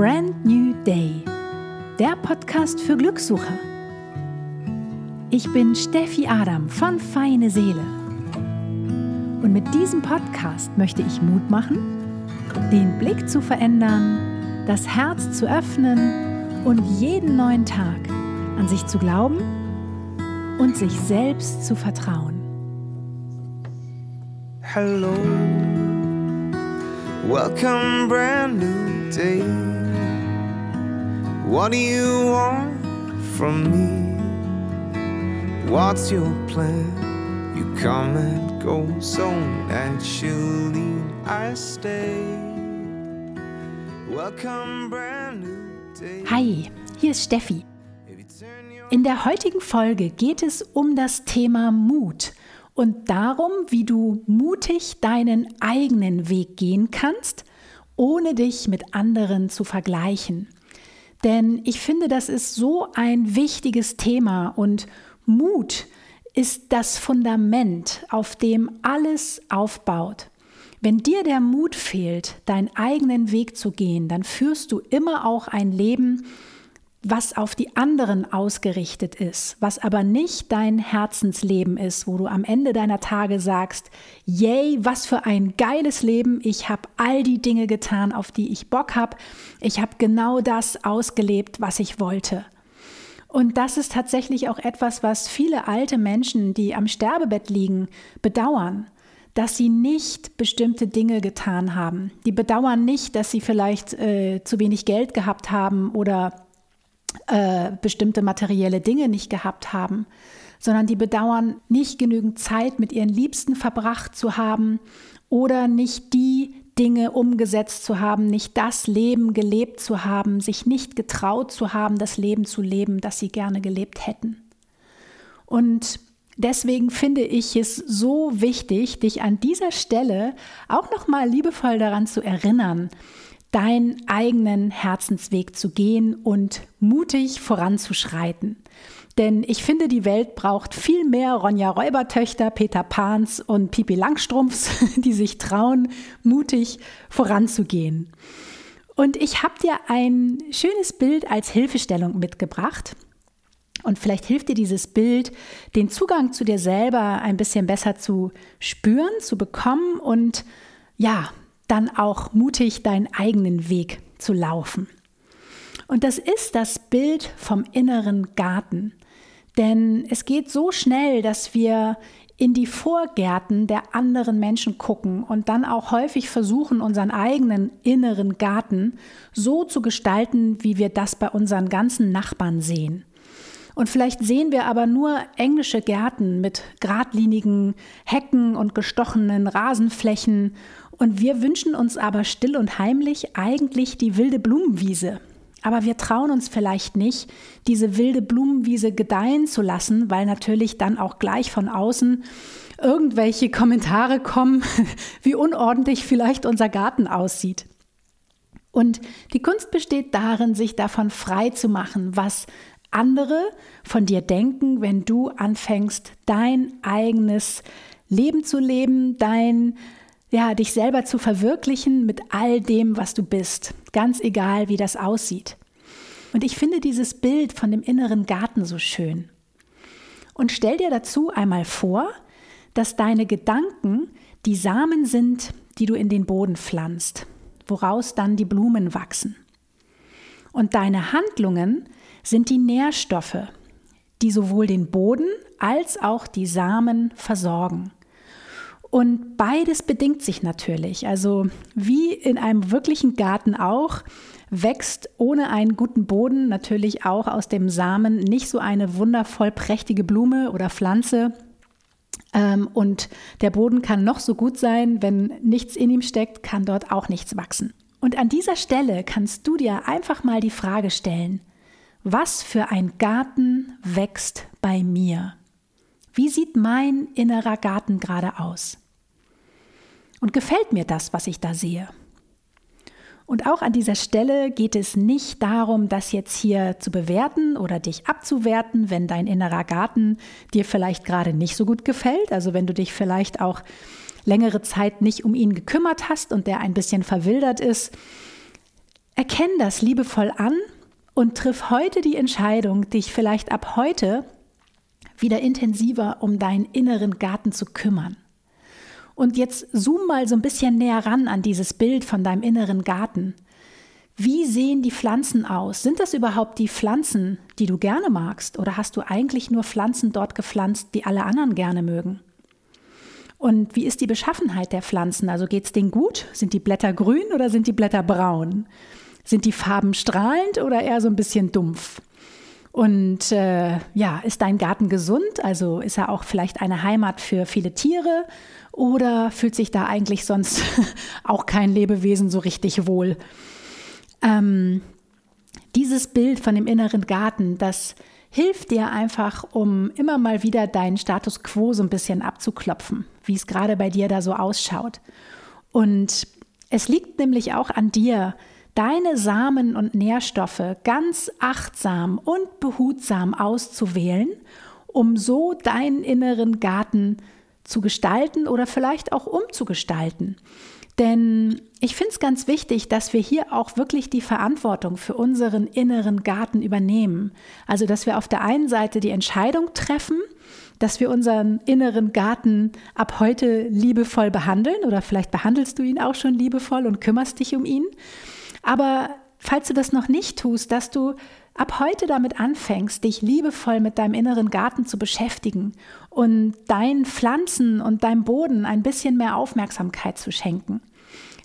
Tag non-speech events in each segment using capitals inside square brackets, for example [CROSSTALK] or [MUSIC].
Brand New Day, der Podcast für Glückssucher. Ich bin Steffi Adam von Feine Seele. Und mit diesem Podcast möchte ich Mut machen, den Blick zu verändern, das Herz zu öffnen und jeden neuen Tag an sich zu glauben und sich selbst zu vertrauen. Hello, welcome, brand new day. What do you want from me? What's your plan? You come and go so naturally. I stay. Welcome, brand new day. Hi, hier ist Steffi. In der heutigen Folge geht es um das Thema Mut und darum, wie du mutig deinen eigenen Weg gehen kannst, ohne dich mit anderen zu vergleichen. Denn ich finde, das ist so ein wichtiges Thema und Mut ist das Fundament, auf dem alles aufbaut. Wenn dir der Mut fehlt, deinen eigenen Weg zu gehen, dann führst du immer auch ein Leben, was auf die anderen ausgerichtet ist, was aber nicht dein Herzensleben ist, wo du am Ende deiner Tage sagst, yay, was für ein geiles Leben, ich habe all die Dinge getan, auf die ich Bock habe, ich habe genau das ausgelebt, was ich wollte. Und das ist tatsächlich auch etwas, was viele alte Menschen, die am Sterbebett liegen, bedauern dass sie nicht bestimmte Dinge getan haben. Die bedauern nicht, dass sie vielleicht äh, zu wenig Geld gehabt haben oder äh, bestimmte materielle Dinge nicht gehabt haben, sondern die bedauern nicht genügend Zeit mit ihren Liebsten verbracht zu haben oder nicht die Dinge umgesetzt zu haben, nicht das Leben gelebt zu haben, sich nicht getraut zu haben, das Leben zu leben, das sie gerne gelebt hätten. Und deswegen finde ich es so wichtig, dich an dieser Stelle auch noch mal liebevoll daran zu erinnern, deinen eigenen Herzensweg zu gehen und mutig voranzuschreiten. Denn ich finde, die Welt braucht viel mehr Ronja Räubertöchter, Peter Pans und Pipi Langstrumpfs, [LAUGHS] die sich trauen, mutig voranzugehen. Und ich habe dir ein schönes Bild als Hilfestellung mitgebracht. Und vielleicht hilft dir dieses Bild, den Zugang zu dir selber ein bisschen besser zu spüren, zu bekommen und ja, dann auch mutig deinen eigenen Weg zu laufen. Und das ist das Bild vom inneren Garten. Denn es geht so schnell, dass wir in die Vorgärten der anderen Menschen gucken und dann auch häufig versuchen, unseren eigenen inneren Garten so zu gestalten, wie wir das bei unseren ganzen Nachbarn sehen. Und vielleicht sehen wir aber nur englische Gärten mit geradlinigen Hecken und gestochenen Rasenflächen und wir wünschen uns aber still und heimlich eigentlich die wilde Blumenwiese. Aber wir trauen uns vielleicht nicht, diese wilde Blumenwiese gedeihen zu lassen, weil natürlich dann auch gleich von außen irgendwelche Kommentare kommen, [LAUGHS] wie unordentlich vielleicht unser Garten aussieht. Und die Kunst besteht darin, sich davon frei zu machen, was andere von dir denken, wenn du anfängst, dein eigenes Leben zu leben, dein ja, dich selber zu verwirklichen mit all dem, was du bist, ganz egal, wie das aussieht. Und ich finde dieses Bild von dem inneren Garten so schön. Und stell dir dazu einmal vor, dass deine Gedanken die Samen sind, die du in den Boden pflanzt, woraus dann die Blumen wachsen. Und deine Handlungen sind die Nährstoffe, die sowohl den Boden als auch die Samen versorgen. Und beides bedingt sich natürlich. Also wie in einem wirklichen Garten auch, wächst ohne einen guten Boden natürlich auch aus dem Samen nicht so eine wundervoll prächtige Blume oder Pflanze. Ähm, und der Boden kann noch so gut sein, wenn nichts in ihm steckt, kann dort auch nichts wachsen. Und an dieser Stelle kannst du dir einfach mal die Frage stellen, was für ein Garten wächst bei mir? Wie sieht mein innerer Garten gerade aus? Und gefällt mir das, was ich da sehe? Und auch an dieser Stelle geht es nicht darum, das jetzt hier zu bewerten oder dich abzuwerten, wenn dein innerer Garten dir vielleicht gerade nicht so gut gefällt. Also wenn du dich vielleicht auch längere Zeit nicht um ihn gekümmert hast und der ein bisschen verwildert ist. Erkenn das liebevoll an und triff heute die Entscheidung, dich vielleicht ab heute wieder intensiver um deinen inneren Garten zu kümmern. Und jetzt zoom mal so ein bisschen näher ran an dieses Bild von deinem inneren Garten. Wie sehen die Pflanzen aus? Sind das überhaupt die Pflanzen, die du gerne magst? Oder hast du eigentlich nur Pflanzen dort gepflanzt, die alle anderen gerne mögen? Und wie ist die Beschaffenheit der Pflanzen? Also geht es denen gut? Sind die Blätter grün oder sind die Blätter braun? Sind die Farben strahlend oder eher so ein bisschen dumpf? Und äh, ja, ist dein Garten gesund? Also ist er auch vielleicht eine Heimat für viele Tiere? Oder fühlt sich da eigentlich sonst [LAUGHS] auch kein Lebewesen so richtig wohl? Ähm, dieses Bild von dem inneren Garten, das hilft dir einfach, um immer mal wieder deinen Status quo so ein bisschen abzuklopfen, wie es gerade bei dir da so ausschaut. Und es liegt nämlich auch an dir, deine Samen und Nährstoffe ganz achtsam und behutsam auszuwählen, um so deinen inneren Garten zu gestalten oder vielleicht auch umzugestalten. Denn ich finde es ganz wichtig, dass wir hier auch wirklich die Verantwortung für unseren inneren Garten übernehmen. Also, dass wir auf der einen Seite die Entscheidung treffen, dass wir unseren inneren Garten ab heute liebevoll behandeln oder vielleicht behandelst du ihn auch schon liebevoll und kümmerst dich um ihn. Aber falls du das noch nicht tust, dass du ab heute damit anfängst, dich liebevoll mit deinem inneren Garten zu beschäftigen und deinen Pflanzen und deinem Boden ein bisschen mehr Aufmerksamkeit zu schenken.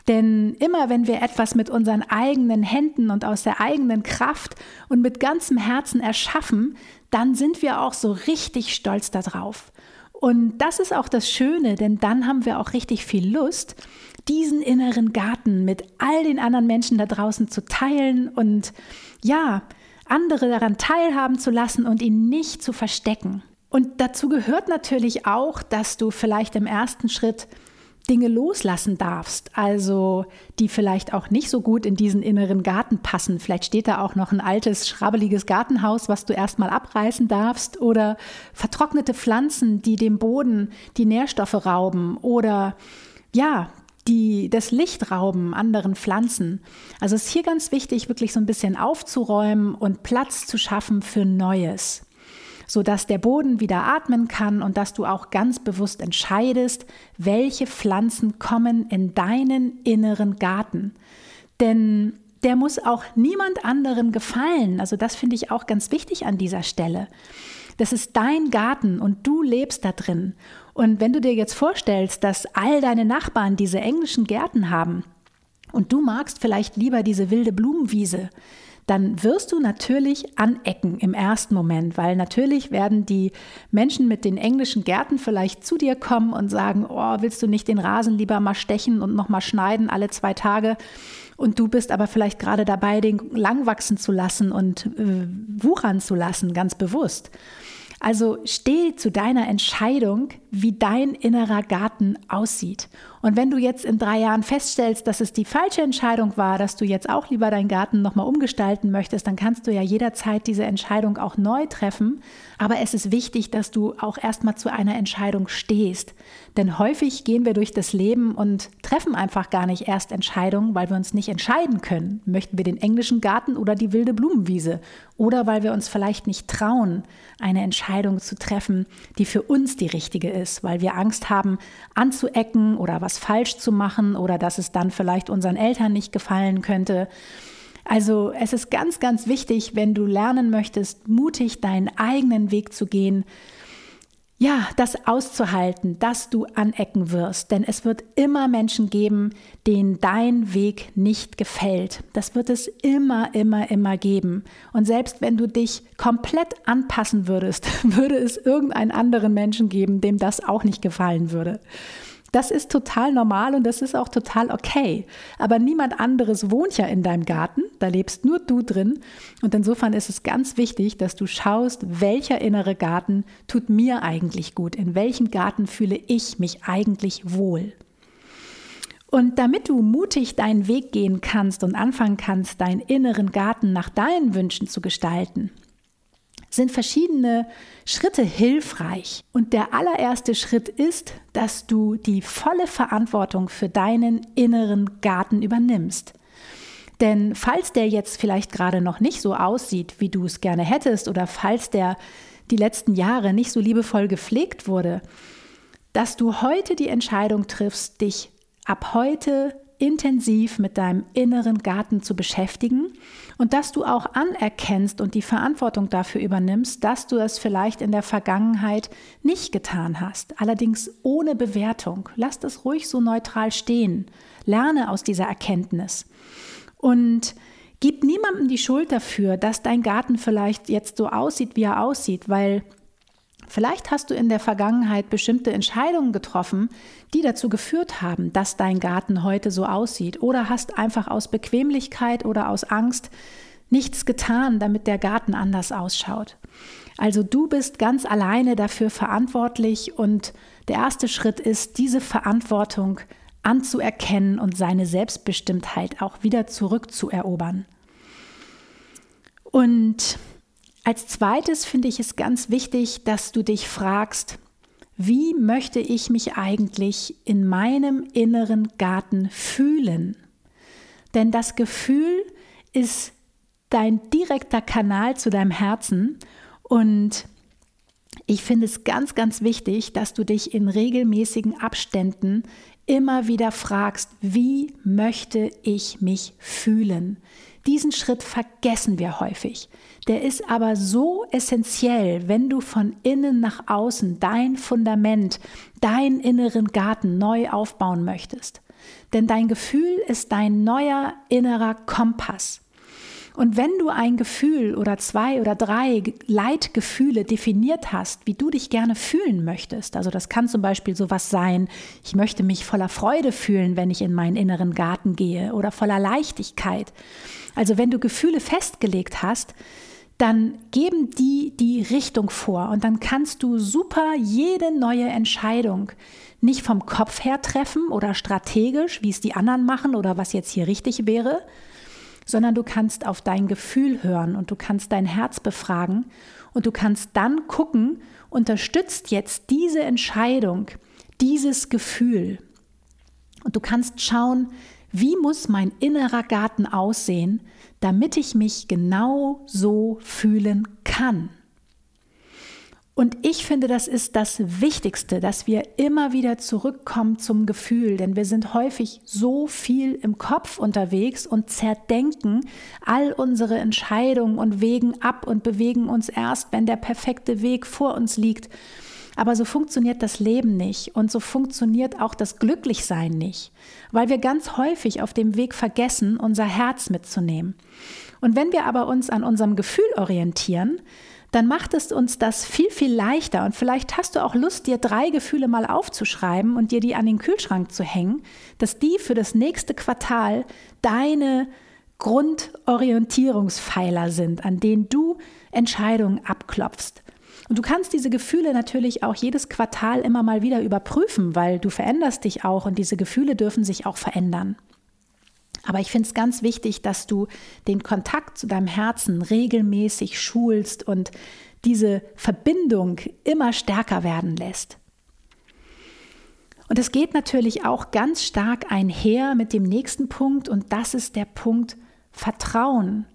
Denn immer wenn wir etwas mit unseren eigenen Händen und aus der eigenen Kraft und mit ganzem Herzen erschaffen, dann sind wir auch so richtig stolz darauf. Und das ist auch das Schöne, denn dann haben wir auch richtig viel Lust, diesen inneren Garten mit all den anderen Menschen da draußen zu teilen und ja, andere daran teilhaben zu lassen und ihn nicht zu verstecken. Und dazu gehört natürlich auch, dass du vielleicht im ersten Schritt Dinge loslassen darfst, also die vielleicht auch nicht so gut in diesen inneren Garten passen. Vielleicht steht da auch noch ein altes, schrabbeliges Gartenhaus, was du erstmal abreißen darfst, oder vertrocknete Pflanzen, die dem Boden die Nährstoffe rauben, oder ja, die das Licht rauben anderen Pflanzen. Also es ist hier ganz wichtig, wirklich so ein bisschen aufzuräumen und Platz zu schaffen für Neues sodass der Boden wieder atmen kann und dass du auch ganz bewusst entscheidest, welche Pflanzen kommen in deinen inneren Garten. Denn der muss auch niemand anderen gefallen. Also das finde ich auch ganz wichtig an dieser Stelle. Das ist dein Garten und du lebst da drin. Und wenn du dir jetzt vorstellst, dass all deine Nachbarn diese englischen Gärten haben und du magst vielleicht lieber diese wilde Blumenwiese, dann wirst du natürlich anecken im ersten Moment, weil natürlich werden die Menschen mit den englischen Gärten vielleicht zu dir kommen und sagen, oh, willst du nicht den Rasen lieber mal stechen und noch mal schneiden alle zwei Tage? Und du bist aber vielleicht gerade dabei, den lang wachsen zu lassen und äh, wuchern zu lassen, ganz bewusst. Also steh zu deiner Entscheidung, wie dein innerer Garten aussieht. Und wenn du jetzt in drei Jahren feststellst, dass es die falsche Entscheidung war, dass du jetzt auch lieber deinen Garten nochmal umgestalten möchtest, dann kannst du ja jederzeit diese Entscheidung auch neu treffen. Aber es ist wichtig, dass du auch erstmal zu einer Entscheidung stehst. Denn häufig gehen wir durch das Leben und treffen einfach gar nicht erst Entscheidungen, weil wir uns nicht entscheiden können. Möchten wir den englischen Garten oder die wilde Blumenwiese? Oder weil wir uns vielleicht nicht trauen, eine Entscheidung zu treffen, die für uns die richtige ist, weil wir Angst haben, anzuecken oder was falsch zu machen oder dass es dann vielleicht unseren Eltern nicht gefallen könnte. Also es ist ganz, ganz wichtig, wenn du lernen möchtest, mutig deinen eigenen Weg zu gehen, ja, das auszuhalten, dass du anecken wirst. Denn es wird immer Menschen geben, denen dein Weg nicht gefällt. Das wird es immer, immer, immer geben. Und selbst wenn du dich komplett anpassen würdest, [LAUGHS] würde es irgendeinen anderen Menschen geben, dem das auch nicht gefallen würde. Das ist total normal und das ist auch total okay. Aber niemand anderes wohnt ja in deinem Garten, da lebst nur du drin. Und insofern ist es ganz wichtig, dass du schaust, welcher innere Garten tut mir eigentlich gut, in welchem Garten fühle ich mich eigentlich wohl. Und damit du mutig deinen Weg gehen kannst und anfangen kannst, deinen inneren Garten nach deinen Wünschen zu gestalten, sind verschiedene Schritte hilfreich. Und der allererste Schritt ist, dass du die volle Verantwortung für deinen inneren Garten übernimmst. Denn falls der jetzt vielleicht gerade noch nicht so aussieht, wie du es gerne hättest, oder falls der die letzten Jahre nicht so liebevoll gepflegt wurde, dass du heute die Entscheidung triffst, dich ab heute intensiv mit deinem inneren Garten zu beschäftigen und dass du auch anerkennst und die Verantwortung dafür übernimmst, dass du es vielleicht in der Vergangenheit nicht getan hast, allerdings ohne Bewertung. Lass das ruhig so neutral stehen. Lerne aus dieser Erkenntnis. Und gib niemandem die Schuld dafür, dass dein Garten vielleicht jetzt so aussieht, wie er aussieht, weil Vielleicht hast du in der Vergangenheit bestimmte Entscheidungen getroffen, die dazu geführt haben, dass dein Garten heute so aussieht. Oder hast einfach aus Bequemlichkeit oder aus Angst nichts getan, damit der Garten anders ausschaut. Also du bist ganz alleine dafür verantwortlich und der erste Schritt ist, diese Verantwortung anzuerkennen und seine Selbstbestimmtheit auch wieder zurückzuerobern. Und als zweites finde ich es ganz wichtig, dass du dich fragst, wie möchte ich mich eigentlich in meinem inneren Garten fühlen? Denn das Gefühl ist dein direkter Kanal zu deinem Herzen und ich finde es ganz, ganz wichtig, dass du dich in regelmäßigen Abständen immer wieder fragst, wie möchte ich mich fühlen? Diesen Schritt vergessen wir häufig. Der ist aber so essentiell, wenn du von innen nach außen dein Fundament, deinen inneren Garten neu aufbauen möchtest. Denn dein Gefühl ist dein neuer innerer Kompass. Und wenn du ein Gefühl oder zwei oder drei Leitgefühle definiert hast, wie du dich gerne fühlen möchtest, also das kann zum Beispiel sowas sein, ich möchte mich voller Freude fühlen, wenn ich in meinen inneren Garten gehe oder voller Leichtigkeit. Also wenn du Gefühle festgelegt hast, dann geben die die Richtung vor und dann kannst du super jede neue Entscheidung nicht vom Kopf her treffen oder strategisch, wie es die anderen machen oder was jetzt hier richtig wäre, sondern du kannst auf dein Gefühl hören und du kannst dein Herz befragen und du kannst dann gucken, unterstützt jetzt diese Entscheidung, dieses Gefühl. Und du kannst schauen, wie muss mein innerer Garten aussehen, damit ich mich genau so fühlen kann. Und ich finde, das ist das Wichtigste, dass wir immer wieder zurückkommen zum Gefühl, denn wir sind häufig so viel im Kopf unterwegs und zerdenken all unsere Entscheidungen und wägen ab und bewegen uns erst, wenn der perfekte Weg vor uns liegt. Aber so funktioniert das Leben nicht und so funktioniert auch das Glücklichsein nicht, weil wir ganz häufig auf dem Weg vergessen, unser Herz mitzunehmen. Und wenn wir aber uns an unserem Gefühl orientieren, dann macht es uns das viel, viel leichter. Und vielleicht hast du auch Lust, dir drei Gefühle mal aufzuschreiben und dir die an den Kühlschrank zu hängen, dass die für das nächste Quartal deine Grundorientierungspfeiler sind, an denen du Entscheidungen abklopfst. Und du kannst diese Gefühle natürlich auch jedes Quartal immer mal wieder überprüfen, weil du veränderst dich auch und diese Gefühle dürfen sich auch verändern. Aber ich finde es ganz wichtig, dass du den Kontakt zu deinem Herzen regelmäßig schulst und diese Verbindung immer stärker werden lässt. Und es geht natürlich auch ganz stark einher mit dem nächsten Punkt und das ist der Punkt Vertrauen.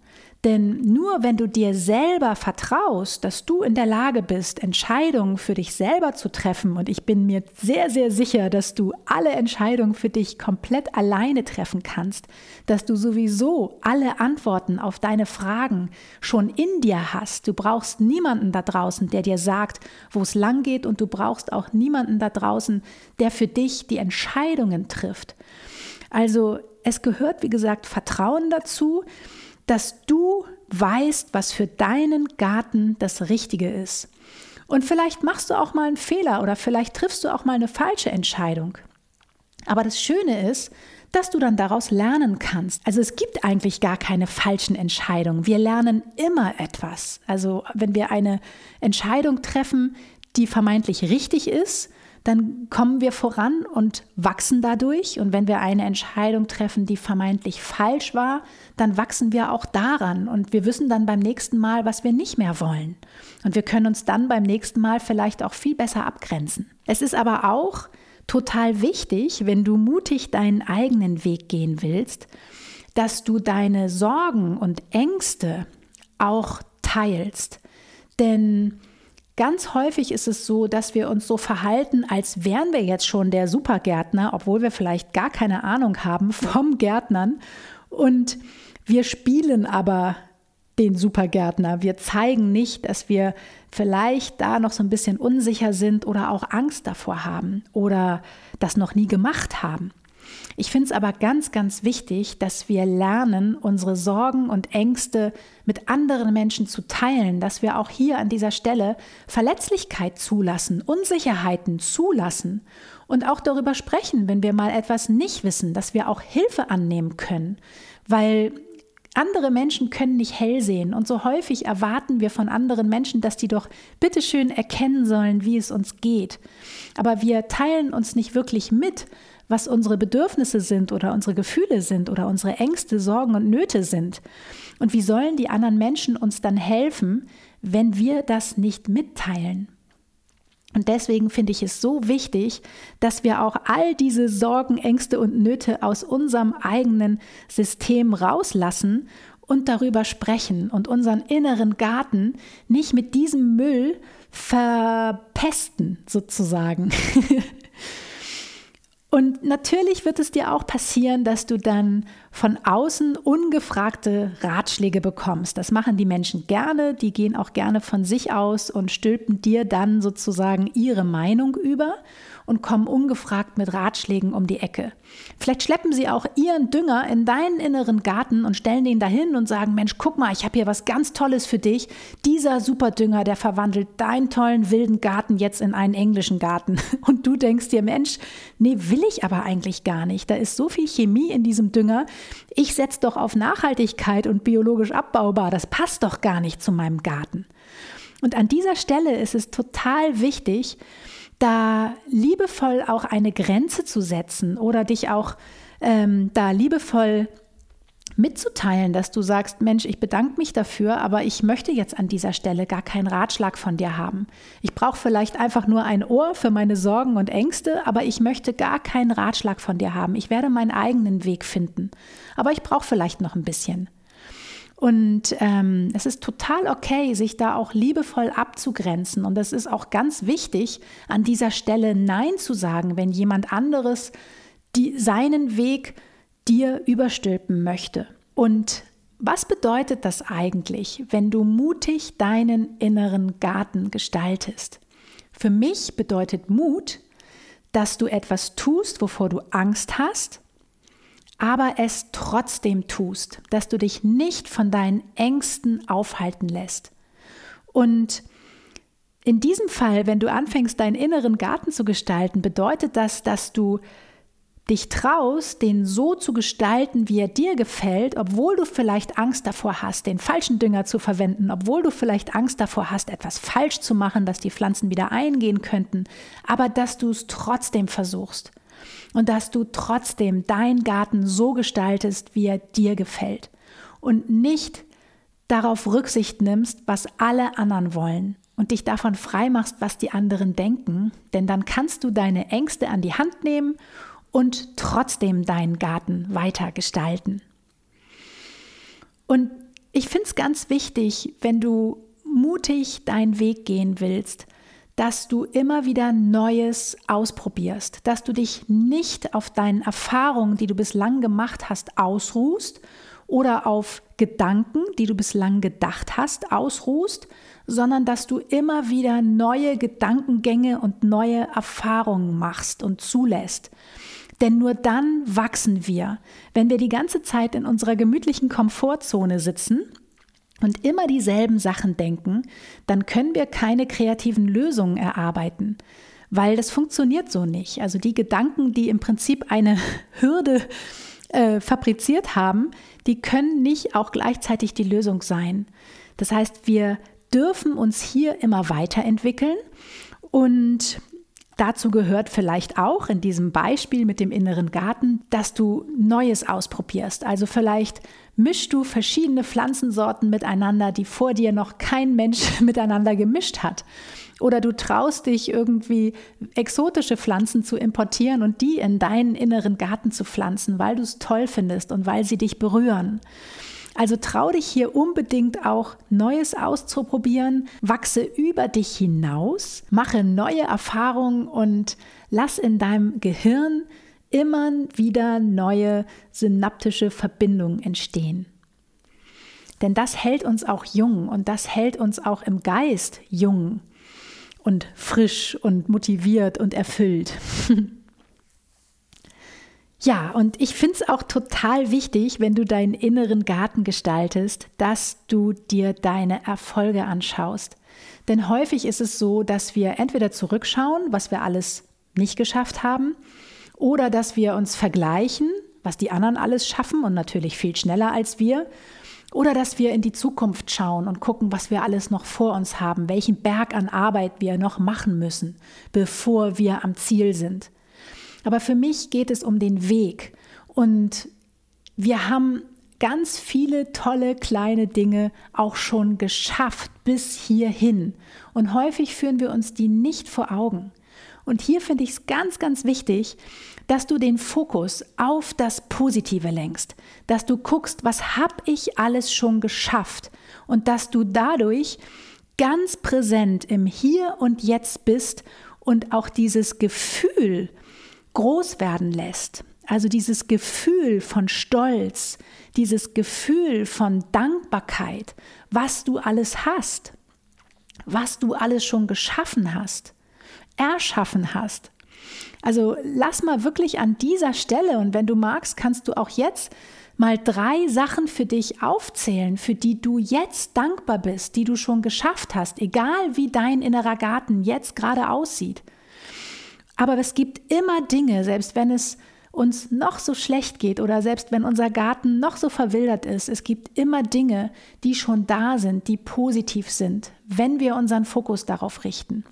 Denn nur wenn du dir selber vertraust, dass du in der Lage bist, Entscheidungen für dich selber zu treffen, und ich bin mir sehr, sehr sicher, dass du alle Entscheidungen für dich komplett alleine treffen kannst, dass du sowieso alle Antworten auf deine Fragen schon in dir hast. Du brauchst niemanden da draußen, der dir sagt, wo es lang geht, und du brauchst auch niemanden da draußen, der für dich die Entscheidungen trifft. Also es gehört, wie gesagt, Vertrauen dazu dass du weißt, was für deinen Garten das Richtige ist. Und vielleicht machst du auch mal einen Fehler oder vielleicht triffst du auch mal eine falsche Entscheidung. Aber das Schöne ist, dass du dann daraus lernen kannst. Also es gibt eigentlich gar keine falschen Entscheidungen. Wir lernen immer etwas. Also wenn wir eine Entscheidung treffen, die vermeintlich richtig ist, dann kommen wir voran und wachsen dadurch. Und wenn wir eine Entscheidung treffen, die vermeintlich falsch war, dann wachsen wir auch daran. Und wir wissen dann beim nächsten Mal, was wir nicht mehr wollen. Und wir können uns dann beim nächsten Mal vielleicht auch viel besser abgrenzen. Es ist aber auch total wichtig, wenn du mutig deinen eigenen Weg gehen willst, dass du deine Sorgen und Ängste auch teilst. Denn ganz häufig ist es so, dass wir uns so verhalten, als wären wir jetzt schon der Supergärtner, obwohl wir vielleicht gar keine Ahnung haben vom Gärtnern. Und wir spielen aber den Supergärtner. Wir zeigen nicht, dass wir vielleicht da noch so ein bisschen unsicher sind oder auch Angst davor haben oder das noch nie gemacht haben. Ich finde es aber ganz, ganz wichtig, dass wir lernen, unsere Sorgen und Ängste mit anderen Menschen zu teilen, dass wir auch hier an dieser Stelle Verletzlichkeit zulassen, Unsicherheiten zulassen und auch darüber sprechen, wenn wir mal etwas nicht wissen, dass wir auch Hilfe annehmen können, weil andere Menschen können nicht hell sehen und so häufig erwarten wir von anderen Menschen, dass die doch bitteschön erkennen sollen, wie es uns geht. Aber wir teilen uns nicht wirklich mit, was unsere Bedürfnisse sind oder unsere Gefühle sind oder unsere Ängste, Sorgen und Nöte sind. Und wie sollen die anderen Menschen uns dann helfen, wenn wir das nicht mitteilen? Und deswegen finde ich es so wichtig, dass wir auch all diese Sorgen, Ängste und Nöte aus unserem eigenen System rauslassen und darüber sprechen und unseren inneren Garten nicht mit diesem Müll verpesten, sozusagen. [LAUGHS] Und natürlich wird es dir auch passieren, dass du dann von außen ungefragte Ratschläge bekommst. Das machen die Menschen gerne, die gehen auch gerne von sich aus und stülpen dir dann sozusagen ihre Meinung über und kommen ungefragt mit Ratschlägen um die Ecke. Vielleicht schleppen sie auch ihren Dünger in deinen inneren Garten und stellen den dahin und sagen, Mensch, guck mal, ich habe hier was ganz Tolles für dich. Dieser Superdünger, der verwandelt deinen tollen wilden Garten jetzt in einen englischen Garten. [LAUGHS] Und du denkst dir, Mensch, nee, will ich aber eigentlich gar nicht. Da ist so viel Chemie in diesem Dünger. Ich setze doch auf Nachhaltigkeit und biologisch abbaubar. Das passt doch gar nicht zu meinem Garten. Und an dieser Stelle ist es total wichtig, da liebevoll auch eine Grenze zu setzen oder dich auch ähm, da liebevoll mitzuteilen, dass du sagst, Mensch, ich bedanke mich dafür, aber ich möchte jetzt an dieser Stelle gar keinen Ratschlag von dir haben. Ich brauche vielleicht einfach nur ein Ohr für meine Sorgen und Ängste, aber ich möchte gar keinen Ratschlag von dir haben. Ich werde meinen eigenen Weg finden, aber ich brauche vielleicht noch ein bisschen. Und ähm, es ist total okay, sich da auch liebevoll abzugrenzen. Und es ist auch ganz wichtig, an dieser Stelle Nein zu sagen, wenn jemand anderes die, seinen Weg dir überstülpen möchte. Und was bedeutet das eigentlich, wenn du mutig deinen inneren Garten gestaltest? Für mich bedeutet Mut, dass du etwas tust, wovor du Angst hast aber es trotzdem tust, dass du dich nicht von deinen Ängsten aufhalten lässt. Und in diesem Fall, wenn du anfängst, deinen inneren Garten zu gestalten, bedeutet das, dass du dich traust, den so zu gestalten, wie er dir gefällt, obwohl du vielleicht Angst davor hast, den falschen Dünger zu verwenden, obwohl du vielleicht Angst davor hast, etwas falsch zu machen, dass die Pflanzen wieder eingehen könnten, aber dass du es trotzdem versuchst und dass du trotzdem deinen Garten so gestaltest, wie er dir gefällt und nicht darauf Rücksicht nimmst, was alle anderen wollen und dich davon frei machst, was die anderen denken, denn dann kannst du deine Ängste an die Hand nehmen und trotzdem deinen Garten weiter gestalten. Und ich finde es ganz wichtig, wenn du mutig deinen Weg gehen willst, dass du immer wieder Neues ausprobierst, dass du dich nicht auf deinen Erfahrungen, die du bislang gemacht hast, ausruhst oder auf Gedanken, die du bislang gedacht hast, ausruhst, sondern dass du immer wieder neue Gedankengänge und neue Erfahrungen machst und zulässt. Denn nur dann wachsen wir. Wenn wir die ganze Zeit in unserer gemütlichen Komfortzone sitzen und immer dieselben Sachen denken, dann können wir keine kreativen Lösungen erarbeiten, weil das funktioniert so nicht. Also die Gedanken, die im Prinzip eine [LAUGHS] Hürde äh, fabriziert haben, die können nicht auch gleichzeitig die Lösung sein. Das heißt, wir dürfen uns hier immer weiterentwickeln und dazu gehört vielleicht auch in diesem Beispiel mit dem inneren Garten, dass du Neues ausprobierst. Also vielleicht mischst du verschiedene Pflanzensorten miteinander, die vor dir noch kein Mensch [LAUGHS] miteinander gemischt hat. Oder du traust dich irgendwie exotische Pflanzen zu importieren und die in deinen inneren Garten zu pflanzen, weil du es toll findest und weil sie dich berühren. Also trau dich hier unbedingt auch Neues auszuprobieren, wachse über dich hinaus, mache neue Erfahrungen und lass in deinem Gehirn immer wieder neue synaptische Verbindungen entstehen. Denn das hält uns auch jung und das hält uns auch im Geist jung und frisch und motiviert und erfüllt. [LAUGHS] Ja, und ich finde es auch total wichtig, wenn du deinen inneren Garten gestaltest, dass du dir deine Erfolge anschaust. Denn häufig ist es so, dass wir entweder zurückschauen, was wir alles nicht geschafft haben, oder dass wir uns vergleichen, was die anderen alles schaffen und natürlich viel schneller als wir, oder dass wir in die Zukunft schauen und gucken, was wir alles noch vor uns haben, welchen Berg an Arbeit wir noch machen müssen, bevor wir am Ziel sind. Aber für mich geht es um den Weg. Und wir haben ganz viele tolle kleine Dinge auch schon geschafft bis hierhin. Und häufig führen wir uns die nicht vor Augen. Und hier finde ich es ganz, ganz wichtig, dass du den Fokus auf das Positive lenkst, dass du guckst, was habe ich alles schon geschafft und dass du dadurch ganz präsent im Hier und Jetzt bist und auch dieses Gefühl groß werden lässt. Also dieses Gefühl von Stolz, dieses Gefühl von Dankbarkeit, was du alles hast, was du alles schon geschaffen hast, erschaffen hast. Also lass mal wirklich an dieser Stelle und wenn du magst, kannst du auch jetzt mal drei Sachen für dich aufzählen, für die du jetzt dankbar bist, die du schon geschafft hast, egal wie dein innerer Garten jetzt gerade aussieht. Aber es gibt immer Dinge, selbst wenn es uns noch so schlecht geht oder selbst wenn unser Garten noch so verwildert ist, es gibt immer Dinge, die schon da sind, die positiv sind, wenn wir unseren Fokus darauf richten.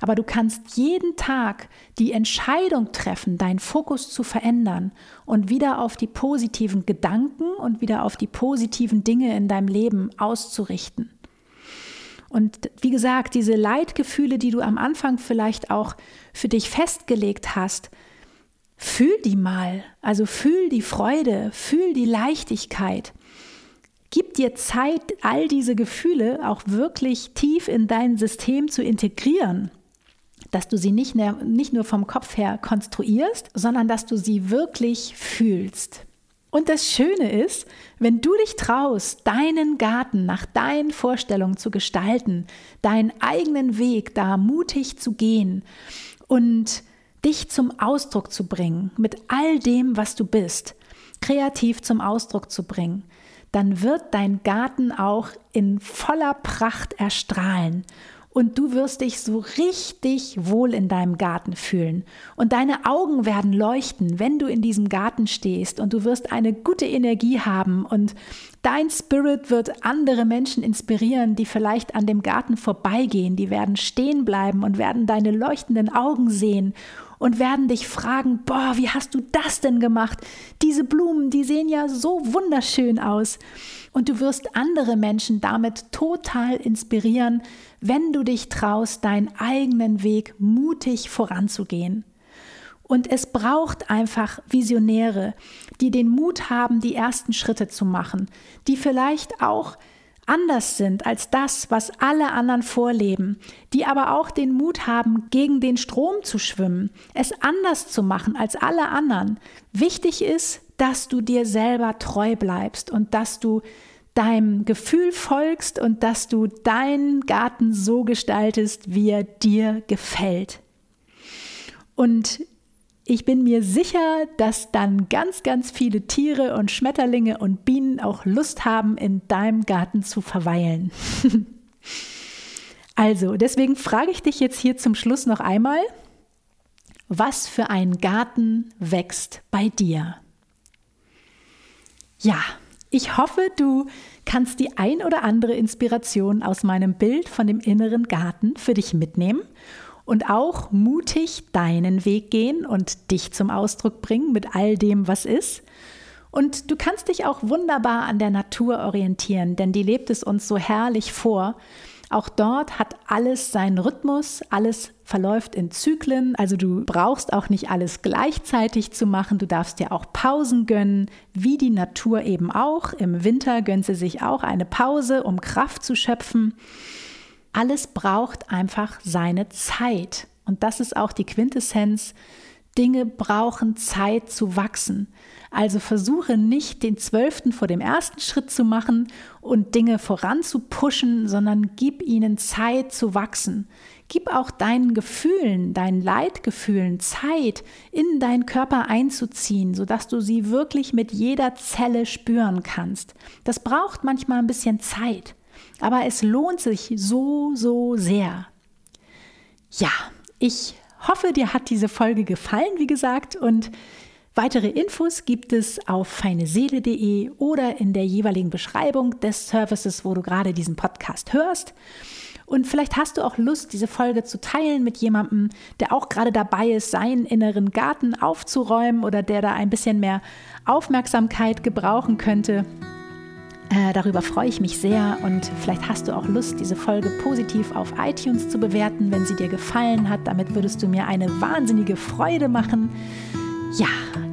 Aber du kannst jeden Tag die Entscheidung treffen, deinen Fokus zu verändern und wieder auf die positiven Gedanken und wieder auf die positiven Dinge in deinem Leben auszurichten. Und wie gesagt, diese Leidgefühle, die du am Anfang vielleicht auch für dich festgelegt hast, fühl die mal. Also fühl die Freude, fühl die Leichtigkeit. Gib dir Zeit, all diese Gefühle auch wirklich tief in dein System zu integrieren. Dass du sie nicht, nicht nur vom Kopf her konstruierst, sondern dass du sie wirklich fühlst. Und das Schöne ist, wenn du dich traust, deinen Garten nach deinen Vorstellungen zu gestalten, deinen eigenen Weg da mutig zu gehen und dich zum Ausdruck zu bringen, mit all dem, was du bist, kreativ zum Ausdruck zu bringen, dann wird dein Garten auch in voller Pracht erstrahlen und du wirst dich so richtig wohl in deinem Garten fühlen. Und deine Augen werden leuchten, wenn du in diesem Garten stehst. Und du wirst eine gute Energie haben. Und dein Spirit wird andere Menschen inspirieren, die vielleicht an dem Garten vorbeigehen, die werden stehen bleiben und werden deine leuchtenden Augen sehen und werden dich fragen, boah, wie hast du das denn gemacht? Diese Blumen, die sehen ja so wunderschön aus. Und du wirst andere Menschen damit total inspirieren, wenn du dich traust, deinen eigenen Weg mutig voranzugehen. Und es braucht einfach Visionäre, die den Mut haben, die ersten Schritte zu machen, die vielleicht auch anders sind als das, was alle anderen vorleben, die aber auch den Mut haben, gegen den Strom zu schwimmen, es anders zu machen als alle anderen. Wichtig ist, dass du dir selber treu bleibst und dass du deinem Gefühl folgst und dass du deinen Garten so gestaltest, wie er dir gefällt. Und ich bin mir sicher, dass dann ganz, ganz viele Tiere und Schmetterlinge und Bienen auch Lust haben, in deinem Garten zu verweilen. [LAUGHS] also, deswegen frage ich dich jetzt hier zum Schluss noch einmal, was für ein Garten wächst bei dir? Ja, ich hoffe, du kannst die ein oder andere Inspiration aus meinem Bild von dem inneren Garten für dich mitnehmen und auch mutig deinen Weg gehen und dich zum Ausdruck bringen mit all dem, was ist. Und du kannst dich auch wunderbar an der Natur orientieren, denn die lebt es uns so herrlich vor. Auch dort hat alles seinen Rhythmus, alles verläuft in Zyklen, also du brauchst auch nicht alles gleichzeitig zu machen, du darfst dir auch Pausen gönnen, wie die Natur eben auch. Im Winter gönnt sie sich auch eine Pause, um Kraft zu schöpfen. Alles braucht einfach seine Zeit. Und das ist auch die Quintessenz. Dinge brauchen Zeit zu wachsen. Also versuche nicht den zwölften vor dem ersten Schritt zu machen und Dinge voran zu pushen, sondern gib ihnen Zeit zu wachsen. Gib auch deinen Gefühlen, deinen Leitgefühlen Zeit, in deinen Körper einzuziehen, sodass du sie wirklich mit jeder Zelle spüren kannst. Das braucht manchmal ein bisschen Zeit, aber es lohnt sich so, so sehr. Ja, ich hoffe, dir hat diese Folge gefallen, wie gesagt, und Weitere Infos gibt es auf feineseele.de oder in der jeweiligen Beschreibung des Services, wo du gerade diesen Podcast hörst. Und vielleicht hast du auch Lust, diese Folge zu teilen mit jemandem, der auch gerade dabei ist, seinen inneren Garten aufzuräumen oder der da ein bisschen mehr Aufmerksamkeit gebrauchen könnte. Äh, darüber freue ich mich sehr und vielleicht hast du auch Lust, diese Folge positiv auf iTunes zu bewerten, wenn sie dir gefallen hat. Damit würdest du mir eine wahnsinnige Freude machen. Ja,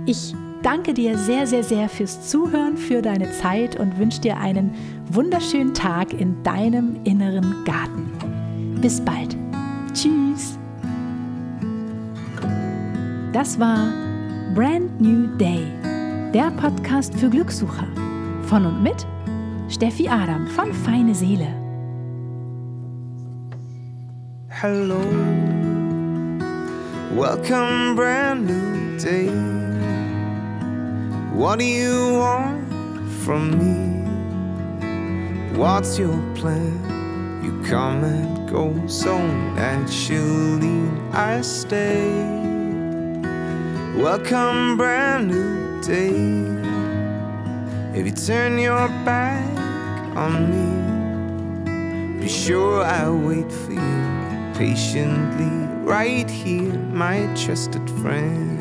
ich danke dir sehr, sehr, sehr fürs Zuhören, für deine Zeit und wünsche dir einen wunderschönen Tag in deinem inneren Garten. Bis bald. Tschüss. Das war Brand New Day, der Podcast für Glückssucher. Von und mit Steffi Adam von Feine Seele. Hello, welcome, brand new day. What do you want from me? What's your plan? You come and go so naturally. I stay. Welcome, brand new day. If you turn your back on me, be sure I'll wait for you patiently right here, my trusted friend.